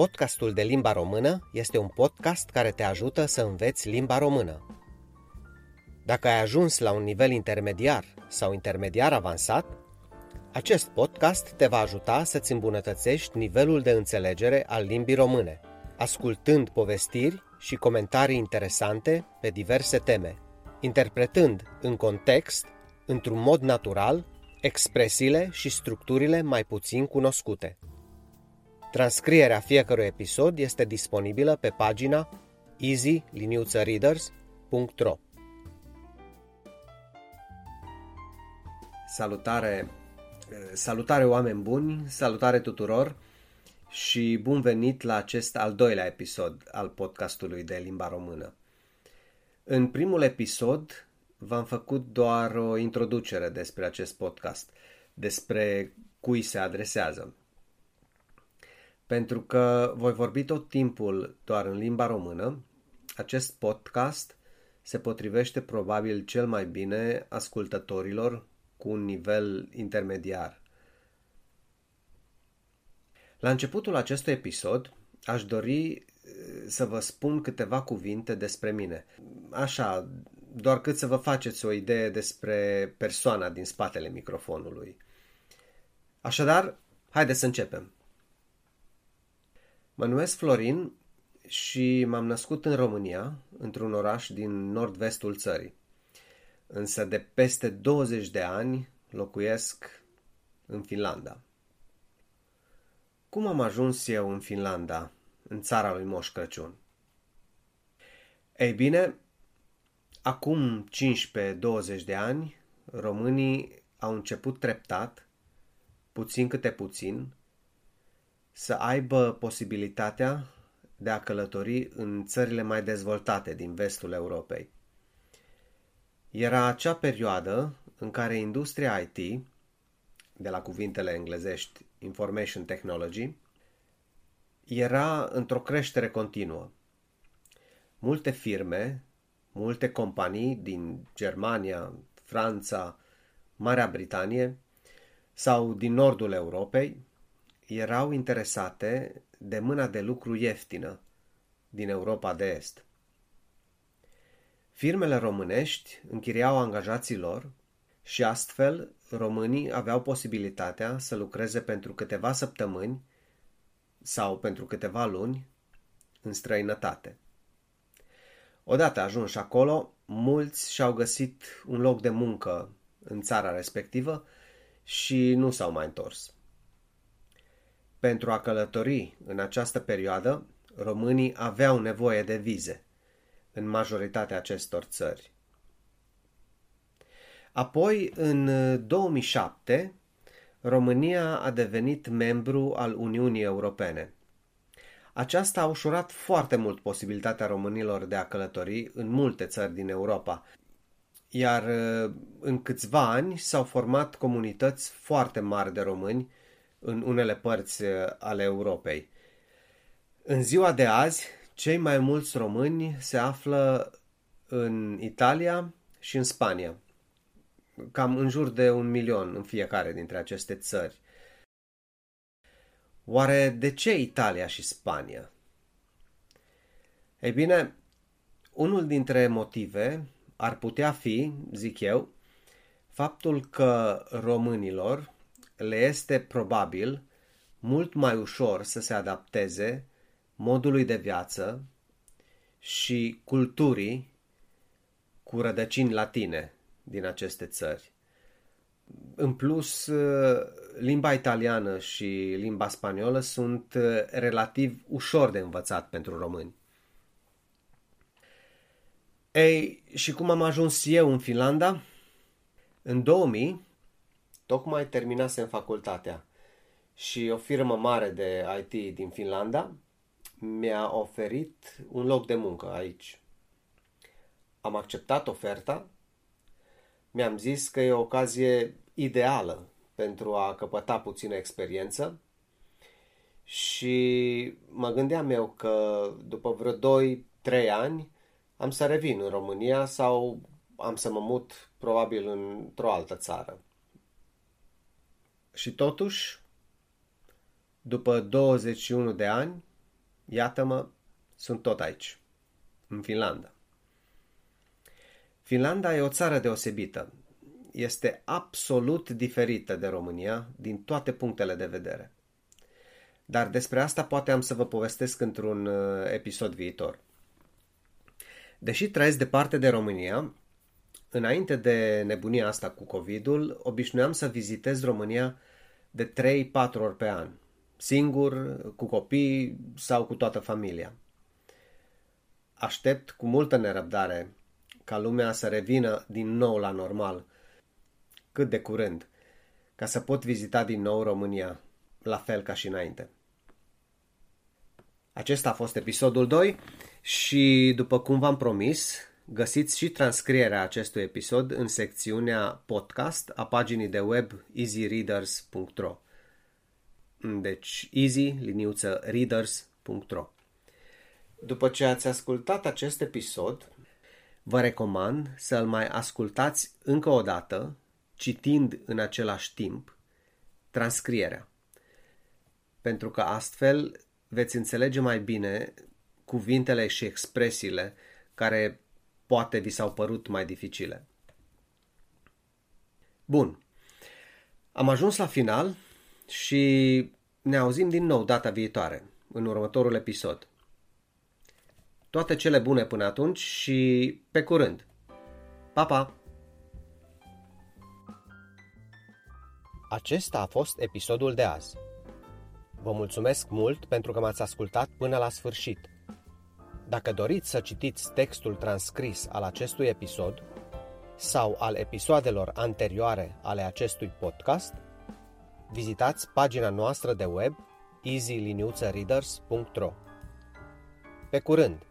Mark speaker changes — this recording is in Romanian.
Speaker 1: Podcastul de limba română este un podcast care te ajută să înveți limba română. Dacă ai ajuns la un nivel intermediar sau intermediar avansat, acest podcast te va ajuta să-ți îmbunătățești nivelul de înțelegere al limbii române, ascultând povestiri și comentarii interesante pe diverse teme, interpretând în context, într-un mod natural, expresiile și structurile mai puțin cunoscute. Transcrierea fiecărui episod este disponibilă pe pagina easy-readers.ro Salutare, salutare oameni buni, salutare tuturor și bun venit la acest al doilea episod al podcastului de limba română. În primul episod v-am făcut doar o introducere despre acest podcast, despre cui se adresează pentru că voi vorbi tot timpul doar în limba română, acest podcast se potrivește probabil cel mai bine ascultătorilor cu un nivel intermediar. La începutul acestui episod aș dori eh, să vă spun câteva cuvinte despre mine. Așa, doar cât să vă faceți o idee despre persoana din spatele microfonului. Așadar, haideți să începem. Mă numesc Florin și m-am născut în România, într-un oraș din nord-vestul țării. Însă de peste 20 de ani locuiesc în Finlanda. Cum am ajuns eu în Finlanda, în țara lui Moș Crăciun? Ei bine, acum 15-20 de ani, românii au început treptat, puțin câte puțin, să aibă posibilitatea de a călători în țările mai dezvoltate din vestul Europei. Era acea perioadă în care industria IT, de la cuvintele englezești Information Technology, era într-o creștere continuă. Multe firme, multe companii din Germania, Franța, Marea Britanie sau din nordul Europei erau interesate de mâna de lucru ieftină din Europa de Est. Firmele românești închiriau angajații lor și astfel românii aveau posibilitatea să lucreze pentru câteva săptămâni sau pentru câteva luni în străinătate. Odată ajunși acolo, mulți și-au găsit un loc de muncă în țara respectivă și nu s-au mai întors. Pentru a călători în această perioadă, românii aveau nevoie de vize în majoritatea acestor țări. Apoi, în 2007, România a devenit membru al Uniunii Europene. Aceasta a ușurat foarte mult posibilitatea românilor de a călători în multe țări din Europa, iar în câțiva ani s-au format comunități foarte mari de români în unele părți uh, ale Europei. În ziua de azi, cei mai mulți români se află în Italia și în Spania. Cam în jur de un milion în fiecare dintre aceste țări. Oare de ce Italia și Spania? Ei bine, unul dintre motive ar putea fi, zic eu, faptul că românilor le este probabil mult mai ușor să se adapteze modului de viață și culturii cu rădăcini latine din aceste țări. În plus, limba italiană și limba spaniolă sunt relativ ușor de învățat pentru români. Ei, și cum am ajuns eu în Finlanda? În 2000 Tocmai terminasem facultatea și o firmă mare de IT din Finlanda mi-a oferit un loc de muncă aici. Am acceptat oferta, mi-am zis că e o ocazie ideală pentru a căpăta puțină experiență și mă gândeam eu că după vreo 2-3 ani am să revin în România sau am să mă mut probabil într-o altă țară. Și totuși, după 21 de ani, Iată-mă, sunt tot aici, în Finlanda. Finlanda e o țară deosebită. Este absolut diferită de România din toate punctele de vedere. Dar despre asta poate am să vă povestesc într-un uh, episod viitor. Deși trăiesc departe de România, înainte de nebunia asta cu COVID-ul, obișnuiam să vizitez România de 3-4 ori pe an, singur, cu copii sau cu toată familia. Aștept cu multă nerăbdare ca lumea să revină din nou la normal, cât de curând, ca să pot vizita din nou România, la fel ca și înainte. Acesta a fost episodul 2 și, după cum v-am promis, găsiți și transcrierea acestui episod în secțiunea podcast a paginii de web easyreaders.ro Deci easy, liniuță readers.ro După ce ați ascultat acest episod, vă recomand să-l mai ascultați încă o dată, citind în același timp transcrierea. Pentru că astfel veți înțelege mai bine cuvintele și expresiile care poate vi s-au părut mai dificile. Bun. Am ajuns la final și ne auzim din nou data viitoare, în următorul episod. Toate cele bune până atunci și pe curând. Pa, pa! Acesta a fost episodul de azi. Vă mulțumesc mult pentru că m-ați ascultat până la sfârșit. Dacă doriți să citiți textul transcris al acestui episod sau al episoadelor anterioare ale acestui podcast, vizitați pagina noastră de web easyliniuțăreaders.ro Pe curând!